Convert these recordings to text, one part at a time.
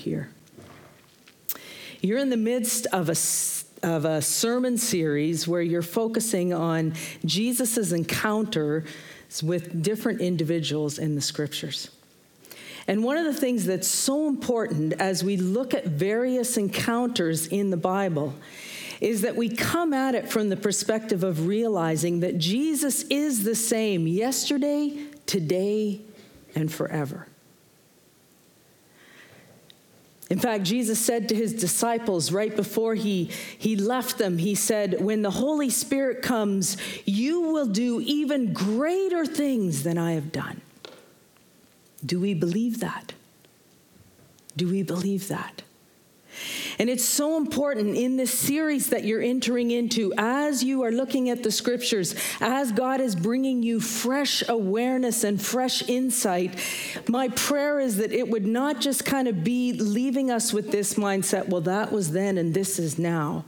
here. You're in the midst of a of a sermon series where you're focusing on Jesus' encounter with different individuals in the scriptures. And one of the things that's so important as we look at various encounters in the Bible is that we come at it from the perspective of realizing that Jesus is the same yesterday, today, and forever. In fact, Jesus said to his disciples right before he, he left them, He said, When the Holy Spirit comes, you will do even greater things than I have done. Do we believe that? Do we believe that? And it's so important in this series that you're entering into as you are looking at the scriptures, as God is bringing you fresh awareness and fresh insight. My prayer is that it would not just kind of be leaving us with this mindset, well, that was then and this is now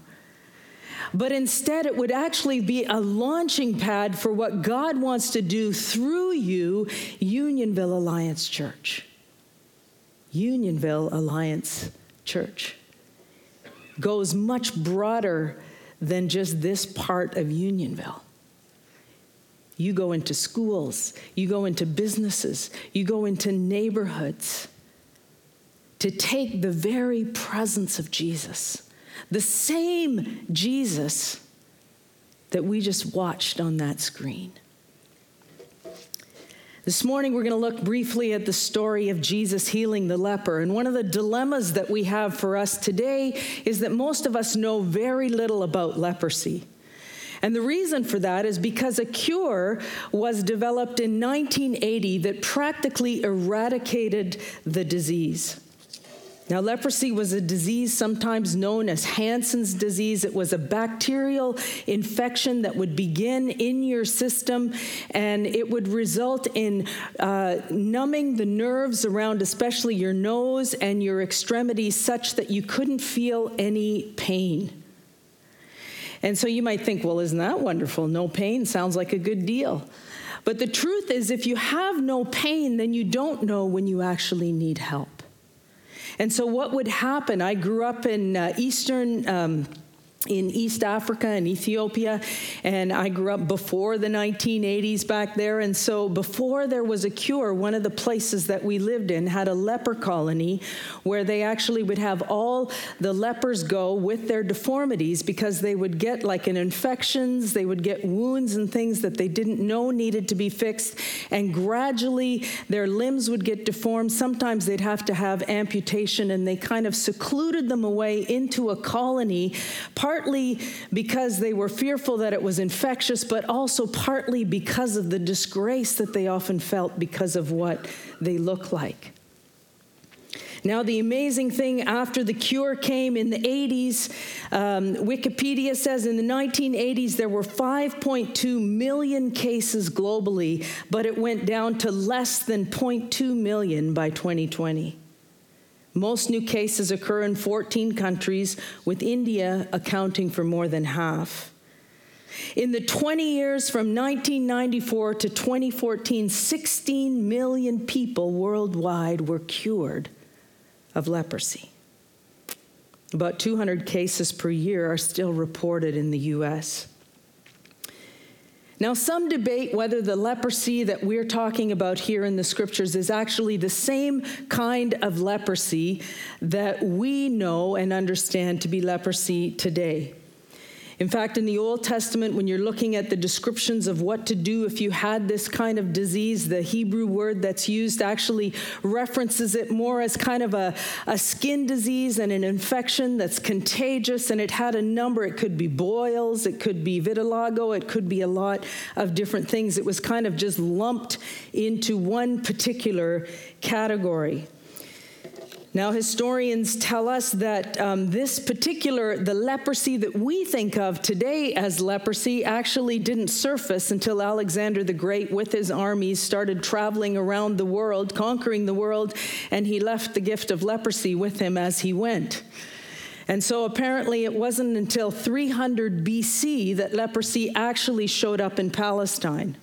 but instead it would actually be a launching pad for what God wants to do through you, Unionville Alliance Church. Unionville Alliance Church goes much broader than just this part of Unionville. You go into schools, you go into businesses, you go into neighborhoods to take the very presence of Jesus, the same Jesus that we just watched on that screen. This morning, we're going to look briefly at the story of Jesus healing the leper. And one of the dilemmas that we have for us today is that most of us know very little about leprosy. And the reason for that is because a cure was developed in 1980 that practically eradicated the disease. Now, leprosy was a disease sometimes known as Hansen's disease. It was a bacterial infection that would begin in your system and it would result in uh, numbing the nerves around, especially your nose and your extremities, such that you couldn't feel any pain. And so you might think, well, isn't that wonderful? No pain sounds like a good deal. But the truth is, if you have no pain, then you don't know when you actually need help. And so, what would happen? I grew up in uh, Eastern. Um, in East Africa and Ethiopia, and I grew up before the 1980s back there. And so, before there was a cure, one of the places that we lived in had a leper colony where they actually would have all the lepers go with their deformities because they would get like an infections, they would get wounds and things that they didn't know needed to be fixed, and gradually their limbs would get deformed. Sometimes they'd have to have amputation, and they kind of secluded them away into a colony. Part partly because they were fearful that it was infectious, but also partly because of the disgrace that they often felt because of what they look like. Now, the amazing thing after the cure came in the 80s, um, Wikipedia says in the 1980s there were 5.2 million cases globally, but it went down to less than 0.2 million by 2020. Most new cases occur in 14 countries, with India accounting for more than half. In the 20 years from 1994 to 2014, 16 million people worldwide were cured of leprosy. About 200 cases per year are still reported in the US. Now, some debate whether the leprosy that we're talking about here in the scriptures is actually the same kind of leprosy that we know and understand to be leprosy today. In fact, in the Old Testament, when you're looking at the descriptions of what to do if you had this kind of disease, the Hebrew word that's used actually references it more as kind of a, a skin disease and an infection that's contagious. And it had a number. It could be boils, it could be vitiligo, it could be a lot of different things. It was kind of just lumped into one particular category. Now, historians tell us that um, this particular, the leprosy that we think of today as leprosy, actually didn't surface until Alexander the Great, with his armies, started traveling around the world, conquering the world, and he left the gift of leprosy with him as he went. And so apparently, it wasn't until 300 BC that leprosy actually showed up in Palestine.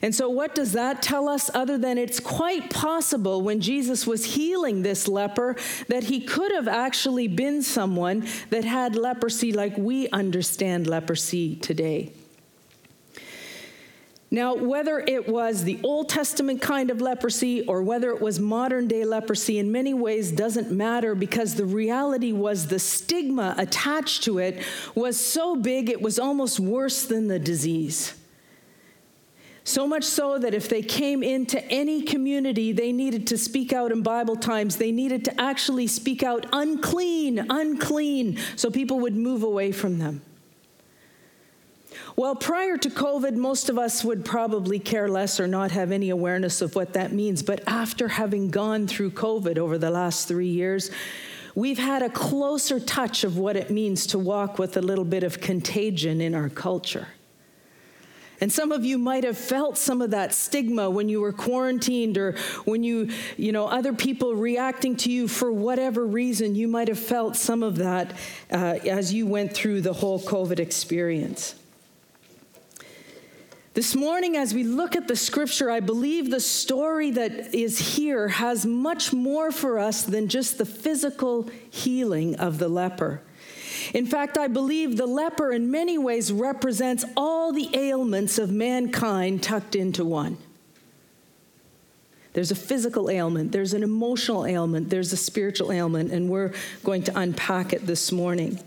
And so, what does that tell us other than it's quite possible when Jesus was healing this leper that he could have actually been someone that had leprosy like we understand leprosy today? Now, whether it was the Old Testament kind of leprosy or whether it was modern day leprosy, in many ways doesn't matter because the reality was the stigma attached to it was so big it was almost worse than the disease. So much so that if they came into any community, they needed to speak out in Bible times. They needed to actually speak out unclean, unclean, so people would move away from them. Well, prior to COVID, most of us would probably care less or not have any awareness of what that means. But after having gone through COVID over the last three years, we've had a closer touch of what it means to walk with a little bit of contagion in our culture. And some of you might have felt some of that stigma when you were quarantined or when you, you know, other people reacting to you for whatever reason. You might have felt some of that uh, as you went through the whole COVID experience. This morning, as we look at the scripture, I believe the story that is here has much more for us than just the physical healing of the leper. In fact, I believe the leper in many ways represents all the ailments of mankind tucked into one. There's a physical ailment, there's an emotional ailment, there's a spiritual ailment, and we're going to unpack it this morning.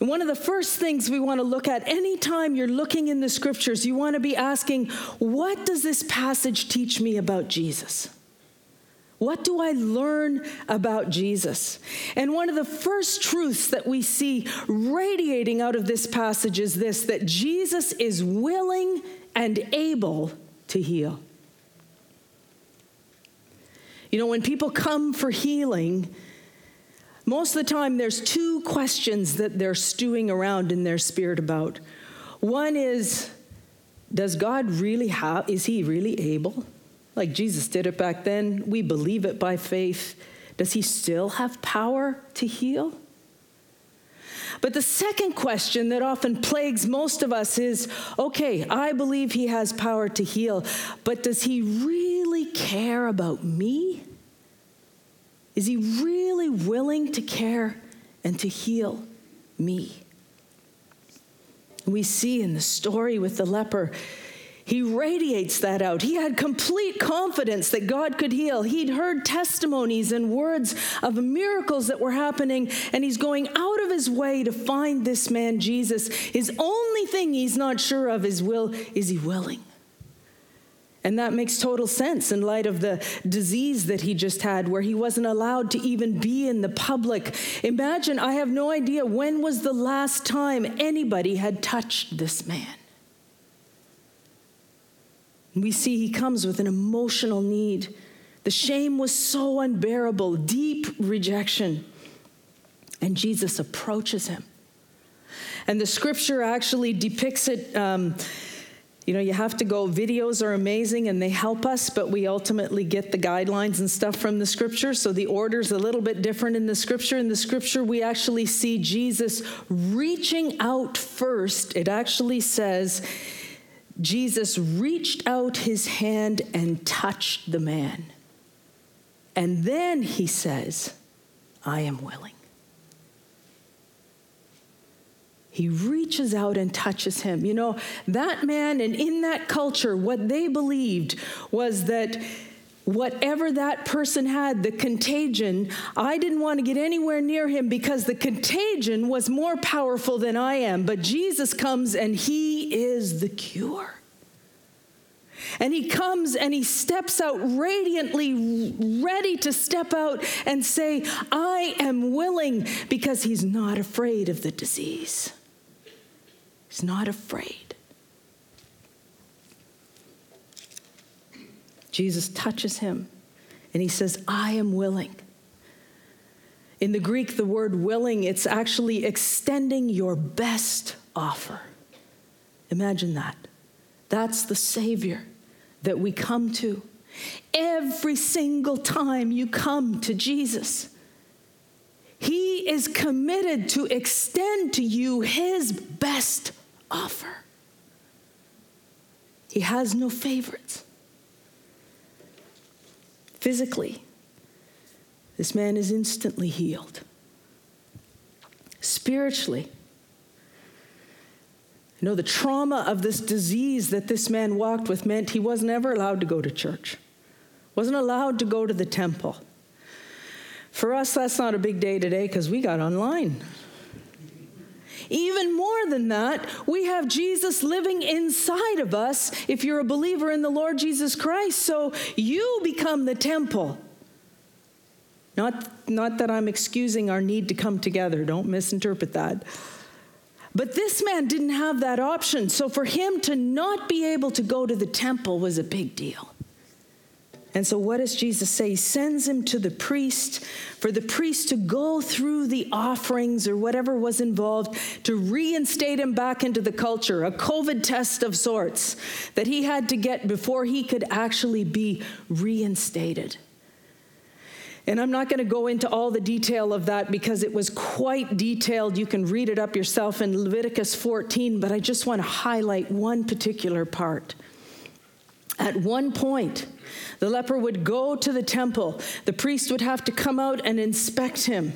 And one of the first things we want to look at anytime you're looking in the scriptures, you want to be asking, what does this passage teach me about Jesus? What do I learn about Jesus? And one of the first truths that we see radiating out of this passage is this that Jesus is willing and able to heal. You know, when people come for healing, most of the time, there's two questions that they're stewing around in their spirit about. One is, does God really have, is he really able? Like Jesus did it back then. We believe it by faith. Does he still have power to heal? But the second question that often plagues most of us is okay, I believe he has power to heal, but does he really care about me? Is he really willing to care and to heal me? We see in the story with the leper, he radiates that out. He had complete confidence that God could heal. He'd heard testimonies and words of miracles that were happening, and he's going out of his way to find this man, Jesus. His only thing he's not sure of is will is he willing? And that makes total sense in light of the disease that he just had, where he wasn't allowed to even be in the public. Imagine, I have no idea when was the last time anybody had touched this man. We see he comes with an emotional need. The shame was so unbearable, deep rejection. And Jesus approaches him. And the scripture actually depicts it. Um, you know, you have to go, videos are amazing and they help us, but we ultimately get the guidelines and stuff from the scripture. So the order's a little bit different in the scripture. In the scripture, we actually see Jesus reaching out first. It actually says, Jesus reached out his hand and touched the man. And then he says, I am willing. He reaches out and touches him. You know, that man and in that culture, what they believed was that whatever that person had, the contagion, I didn't want to get anywhere near him because the contagion was more powerful than I am. But Jesus comes and he is the cure. And he comes and he steps out radiantly, ready to step out and say, I am willing, because he's not afraid of the disease. He's not afraid. Jesus touches him and he says, I am willing. In the Greek, the word willing, it's actually extending your best offer. Imagine that. That's the Savior that we come to. Every single time you come to Jesus, He is committed to extend to you His best offer. He has no favorites. Physically, this man is instantly healed. Spiritually, you know, the trauma of this disease that this man walked with meant he was never allowed to go to church, wasn't allowed to go to the temple. For us, that's not a big day today because we got online. Even more than that, we have Jesus living inside of us if you're a believer in the Lord Jesus Christ. So you become the temple. Not, not that I'm excusing our need to come together, don't misinterpret that. But this man didn't have that option. So for him to not be able to go to the temple was a big deal. And so, what does Jesus say? He sends him to the priest for the priest to go through the offerings or whatever was involved to reinstate him back into the culture, a COVID test of sorts that he had to get before he could actually be reinstated. And I'm not going to go into all the detail of that because it was quite detailed. You can read it up yourself in Leviticus 14, but I just want to highlight one particular part. At one point, the leper would go to the temple. The priest would have to come out and inspect him.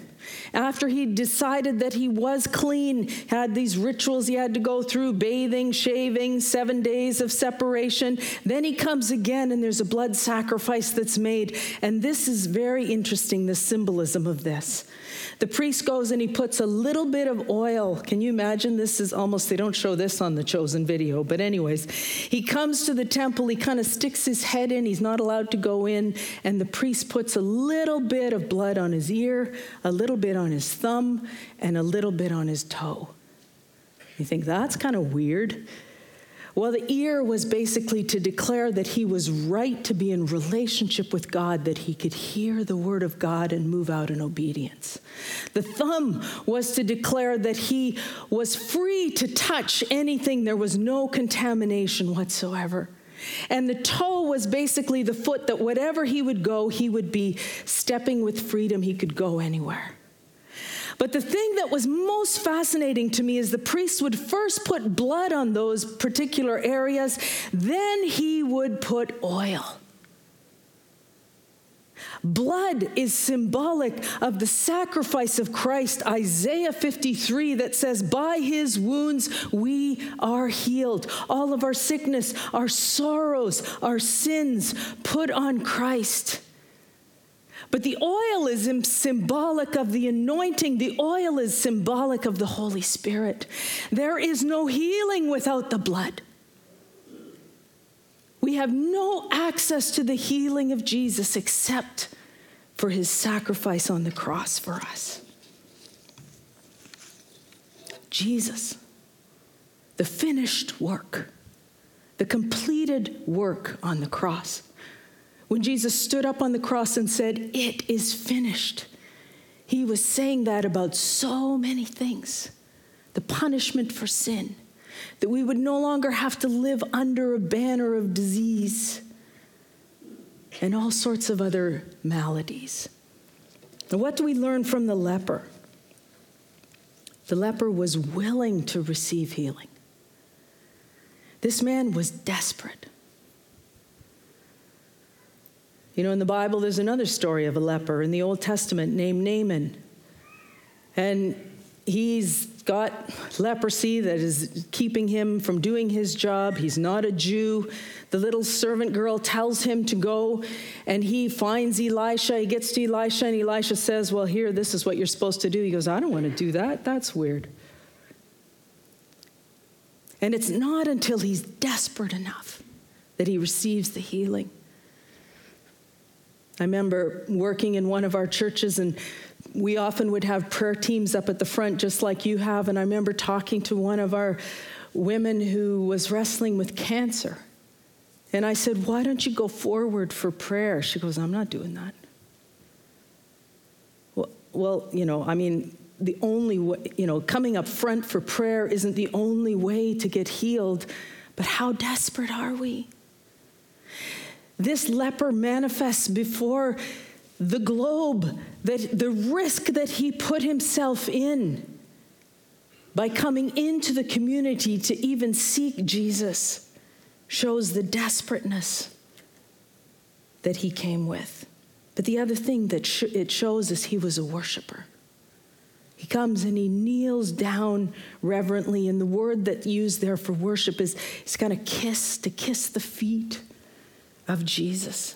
After he decided that he was clean, had these rituals he had to go through bathing, shaving, seven days of separation. Then he comes again, and there's a blood sacrifice that's made. And this is very interesting the symbolism of this. The priest goes and he puts a little bit of oil. Can you imagine? This is almost, they don't show this on the chosen video, but, anyways, he comes to the temple, he kind of sticks his head in, he's not allowed to go in, and the priest puts a little bit of blood on his ear, a little bit on his thumb, and a little bit on his toe. You think that's kind of weird? Well, the ear was basically to declare that he was right to be in relationship with God, that he could hear the word of God and move out in obedience. The thumb was to declare that he was free to touch anything, there was no contamination whatsoever. And the toe was basically the foot that whatever he would go, he would be stepping with freedom, he could go anywhere. But the thing that was most fascinating to me is the priest would first put blood on those particular areas, then he would put oil. Blood is symbolic of the sacrifice of Christ. Isaiah 53 that says, By his wounds we are healed. All of our sickness, our sorrows, our sins put on Christ. But the oil is symbolic of the anointing. The oil is symbolic of the Holy Spirit. There is no healing without the blood. We have no access to the healing of Jesus except for his sacrifice on the cross for us. Jesus, the finished work, the completed work on the cross when Jesus stood up on the cross and said, It is finished, he was saying that about so many things the punishment for sin, that we would no longer have to live under a banner of disease and all sorts of other maladies. What do we learn from the leper? The leper was willing to receive healing. This man was desperate. You know, in the Bible, there's another story of a leper in the Old Testament named Naaman. And he's got leprosy that is keeping him from doing his job. He's not a Jew. The little servant girl tells him to go, and he finds Elisha. He gets to Elisha, and Elisha says, Well, here, this is what you're supposed to do. He goes, I don't want to do that. That's weird. And it's not until he's desperate enough that he receives the healing. I remember working in one of our churches, and we often would have prayer teams up at the front, just like you have. And I remember talking to one of our women who was wrestling with cancer. And I said, Why don't you go forward for prayer? She goes, I'm not doing that. Well, well you know, I mean, the only way, you know, coming up front for prayer isn't the only way to get healed, but how desperate are we? This leper manifests before the globe that the risk that he put himself in by coming into the community to even seek Jesus. shows the desperateness that he came with. But the other thing that sh- it shows is he was a worshiper. He comes and he kneels down reverently, and the word that used there for worship is he's going to kiss, to kiss the feet of Jesus.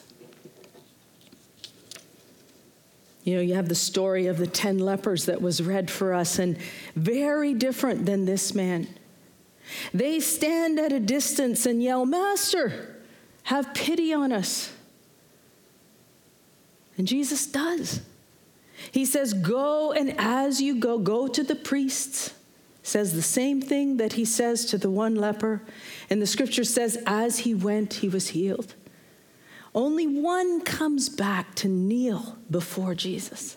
You know, you have the story of the 10 lepers that was read for us, and very different than this man. They stand at a distance and yell, Master, have pity on us. And Jesus does. He says, Go, and as you go, go to the priests. Says the same thing that he says to the one leper. And the scripture says, As he went, he was healed. Only one comes back to kneel before Jesus.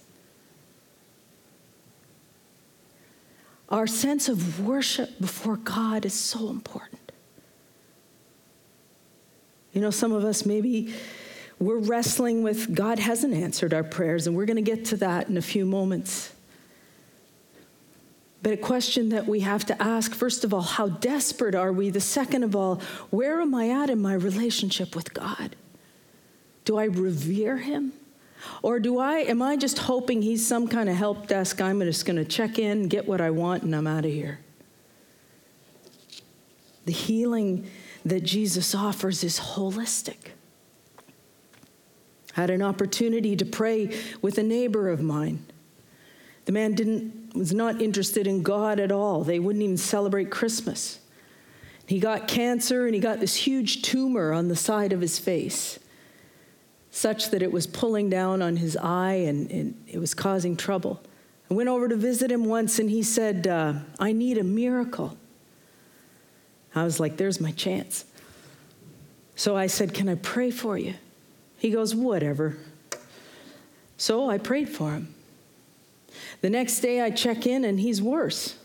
Our sense of worship before God is so important. You know, some of us maybe we're wrestling with God hasn't answered our prayers, and we're going to get to that in a few moments. But a question that we have to ask first of all, how desperate are we? The second of all, where am I at in my relationship with God? Do I revere him? Or do I am I just hoping he's some kind of help desk I'm just going to check in, get what I want and I'm out of here? The healing that Jesus offers is holistic. I had an opportunity to pray with a neighbor of mine. The man didn't was not interested in God at all. They wouldn't even celebrate Christmas. He got cancer and he got this huge tumor on the side of his face such that it was pulling down on his eye and, and it was causing trouble. I went over to visit him once and he said, uh, I need a miracle. I was like, There's my chance. So I said, Can I pray for you? He goes, Whatever. So I prayed for him. The next day I check in and he's worse.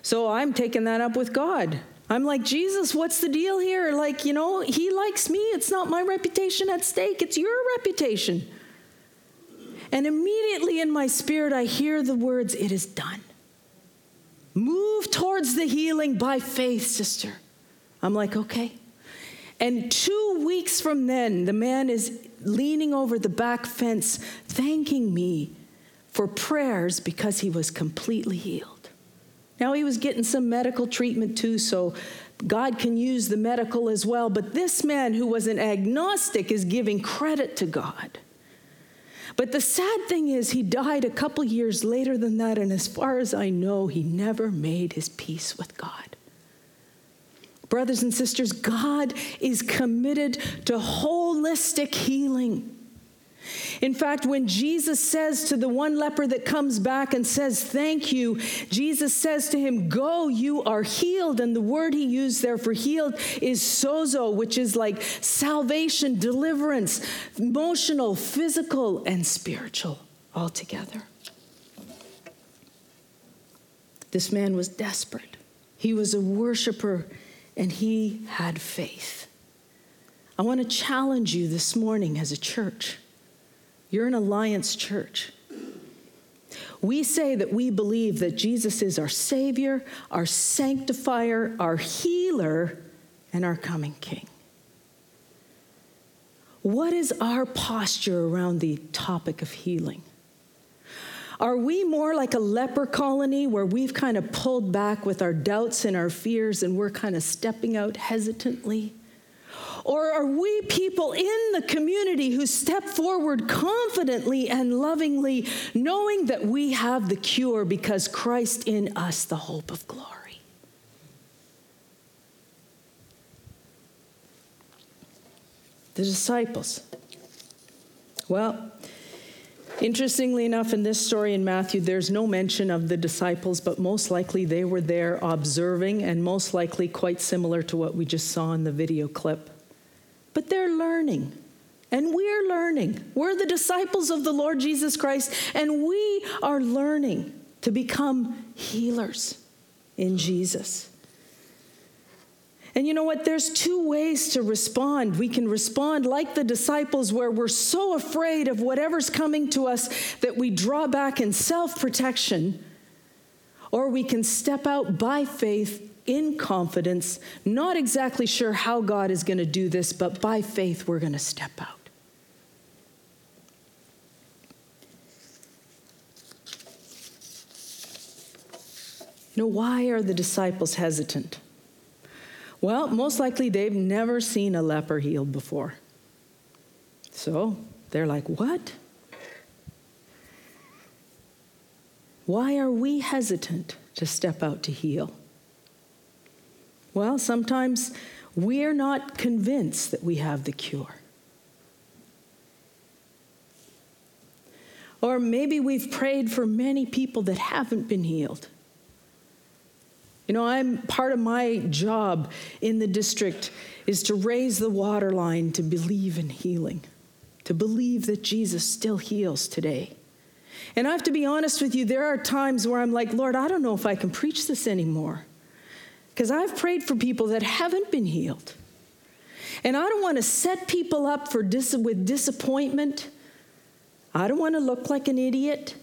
So I'm taking that up with God. I'm like, Jesus, what's the deal here? Like, you know, he likes me. It's not my reputation at stake, it's your reputation. And immediately in my spirit, I hear the words, It is done. Move towards the healing by faith, sister. I'm like, okay. And two weeks from then, the man is leaning over the back fence, thanking me for prayers because he was completely healed. Now, he was getting some medical treatment too, so God can use the medical as well. But this man who was an agnostic is giving credit to God. But the sad thing is, he died a couple years later than that, and as far as I know, he never made his peace with God. Brothers and sisters, God is committed to holistic healing. In fact, when Jesus says to the one leper that comes back and says, Thank you, Jesus says to him, Go, you are healed. And the word he used there for healed is sozo, which is like salvation, deliverance, emotional, physical, and spiritual altogether. This man was desperate. He was a worshiper and he had faith. I want to challenge you this morning as a church. You're an alliance church. We say that we believe that Jesus is our Savior, our sanctifier, our healer, and our coming King. What is our posture around the topic of healing? Are we more like a leper colony where we've kind of pulled back with our doubts and our fears and we're kind of stepping out hesitantly? Or are we people in the community who step forward confidently and lovingly, knowing that we have the cure because Christ in us, the hope of glory? The disciples. Well, Interestingly enough, in this story in Matthew, there's no mention of the disciples, but most likely they were there observing, and most likely quite similar to what we just saw in the video clip but they're learning. And we're learning. We're the disciples of the Lord Jesus Christ, and we are learning to become healers in Jesus. And you know what? There's two ways to respond. We can respond like the disciples, where we're so afraid of whatever's coming to us that we draw back in self protection, or we can step out by faith in confidence, not exactly sure how God is going to do this, but by faith, we're going to step out. Know, why are the disciples hesitant? Well, most likely they've never seen a leper healed before. So they're like, what? Why are we hesitant to step out to heal? Well, sometimes we're not convinced that we have the cure. Or maybe we've prayed for many people that haven't been healed. You know, I'm part of my job in the district is to raise the water line to believe in healing, to believe that Jesus still heals today. And I have to be honest with you, there are times where I'm like, Lord, I don't know if I can preach this anymore. Because I've prayed for people that haven't been healed. And I don't want to set people up for dis- with disappointment. I don't want to look like an idiot.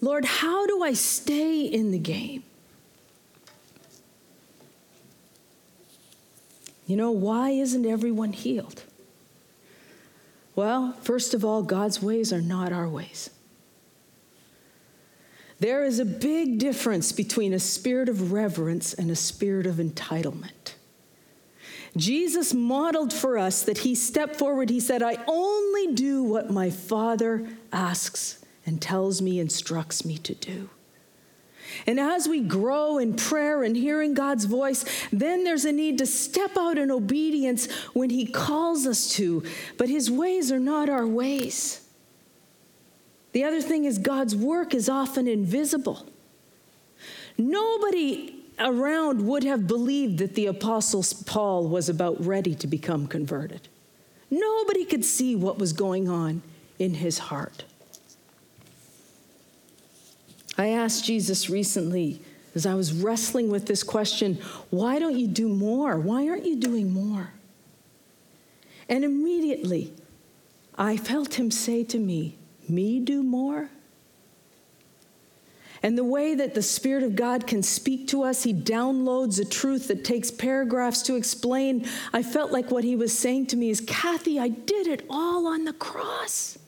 Lord, how do I stay in the game? You know, why isn't everyone healed? Well, first of all, God's ways are not our ways. There is a big difference between a spirit of reverence and a spirit of entitlement. Jesus modeled for us that he stepped forward. He said, I only do what my Father asks and tells me, instructs me to do. And as we grow in prayer and hearing God's voice, then there's a need to step out in obedience when He calls us to. But His ways are not our ways. The other thing is, God's work is often invisible. Nobody around would have believed that the Apostle Paul was about ready to become converted. Nobody could see what was going on in his heart. I asked Jesus recently as I was wrestling with this question why don't you do more? Why aren't you doing more? And immediately I felt him say to me, Me do more? And the way that the Spirit of God can speak to us, He downloads a truth that takes paragraphs to explain. I felt like what He was saying to me is, Kathy, I did it all on the cross.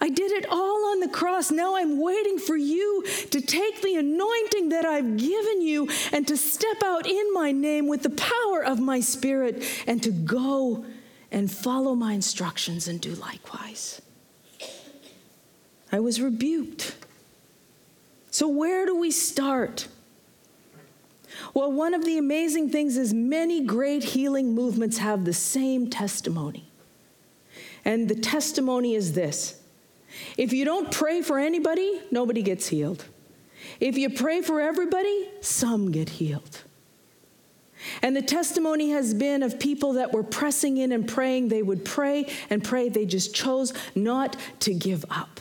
I did it all on the cross. Now I'm waiting for you to take the anointing that I've given you and to step out in my name with the power of my spirit and to go and follow my instructions and do likewise. I was rebuked. So, where do we start? Well, one of the amazing things is many great healing movements have the same testimony. And the testimony is this if you don't pray for anybody, nobody gets healed. If you pray for everybody, some get healed. And the testimony has been of people that were pressing in and praying. They would pray and pray. They just chose not to give up.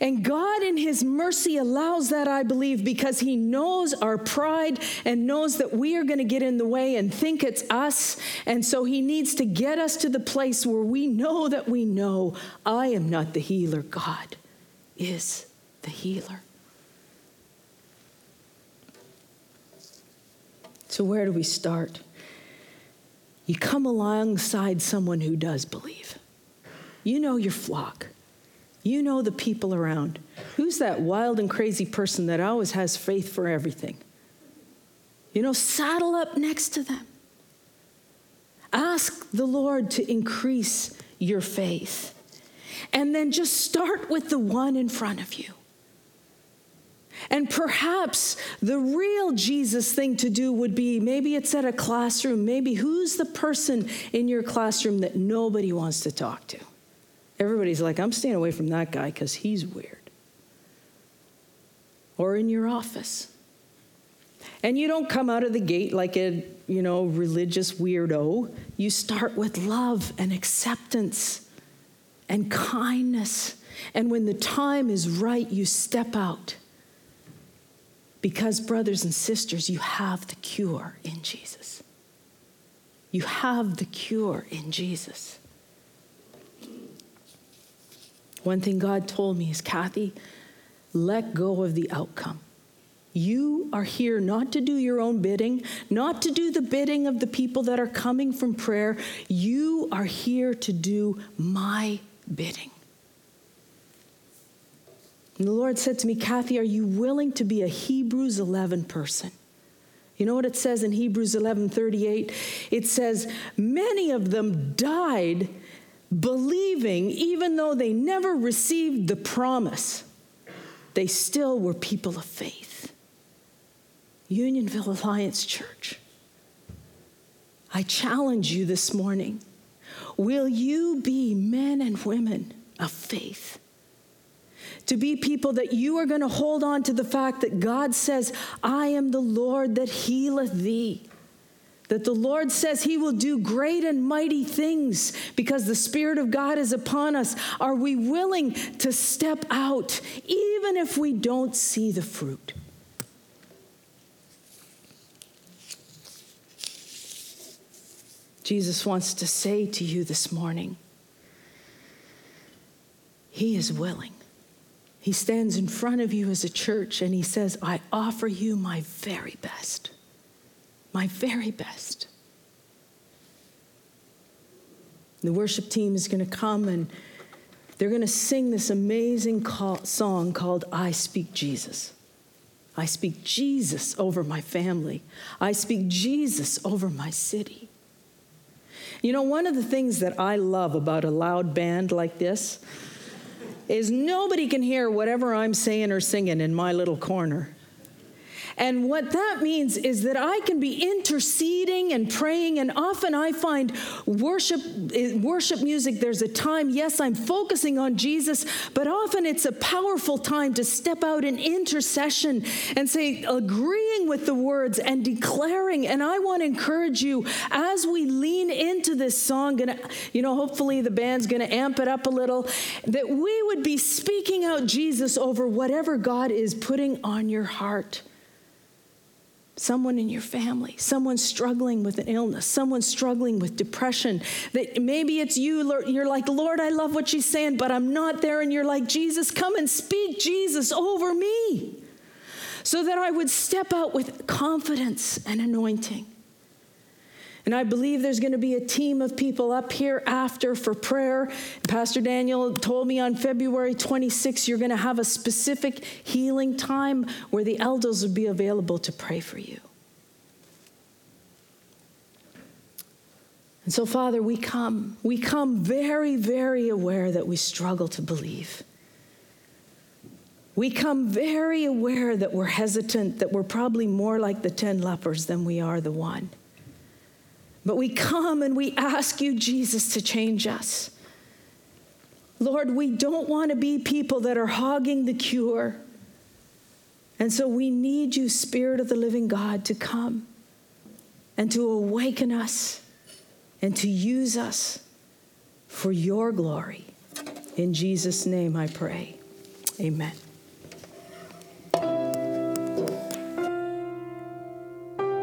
And God, in His mercy, allows that, I believe, because He knows our pride and knows that we are going to get in the way and think it's us. And so He needs to get us to the place where we know that we know I am not the healer, God is the healer. So, where do we start? You come alongside someone who does believe. You know your flock. You know the people around. Who's that wild and crazy person that always has faith for everything? You know, saddle up next to them. Ask the Lord to increase your faith. And then just start with the one in front of you. And perhaps the real Jesus thing to do would be maybe it's at a classroom, maybe who's the person in your classroom that nobody wants to talk to? Everybody's like, I'm staying away from that guy because he's weird. Or in your office. And you don't come out of the gate like a, you know, religious weirdo. You start with love and acceptance and kindness. And when the time is right, you step out. Because, brothers and sisters, you have the cure in Jesus. You have the cure in Jesus. One thing God told me is Kathy, let go of the outcome. You are here not to do your own bidding, not to do the bidding of the people that are coming from prayer. You are here to do my bidding. And the Lord said to me, Kathy, are you willing to be a Hebrews 11 person? You know what it says in Hebrews 11:38? It says, "Many of them died believing even though they never received the promise. They still were people of faith." Unionville Alliance Church. I challenge you this morning. Will you be men and women of faith? to be people that you are going to hold on to the fact that God says, I am the Lord that healeth thee. That the Lord says He will do great and mighty things because the Spirit of God is upon us. Are we willing to step out even if we don't see the fruit? Jesus wants to say to you this morning, He is willing. He stands in front of you as a church and he says, I offer you my very best. My very best. The worship team is going to come and they're going to sing this amazing call, song called I Speak Jesus. I speak Jesus over my family. I speak Jesus over my city. You know, one of the things that I love about a loud band like this is nobody can hear whatever I'm saying or singing in my little corner. And what that means is that I can be interceding and praying. And often I find worship, eh, worship music, there's a time, yes, I'm focusing on Jesus, but often it's a powerful time to step out in intercession and say, agreeing with the words and declaring. And I want to encourage you as we lean into this song, and you know, hopefully the band's going to amp it up a little, that we would be speaking out Jesus over whatever God is putting on your heart someone in your family, someone struggling with an illness, someone struggling with depression. That maybe it's you, you're like, Lord, I love what she's saying, but I'm not there. And you're like, Jesus, come and speak Jesus over me so that I would step out with confidence and anointing. And I believe there's going to be a team of people up here after for prayer. Pastor Daniel told me on February 26, you're going to have a specific healing time where the elders will be available to pray for you. And so, Father, we come. We come very, very aware that we struggle to believe. We come very aware that we're hesitant, that we're probably more like the 10 lepers than we are the one. But we come and we ask you, Jesus, to change us. Lord, we don't want to be people that are hogging the cure. And so we need you, Spirit of the living God, to come and to awaken us and to use us for your glory. In Jesus' name I pray. Amen.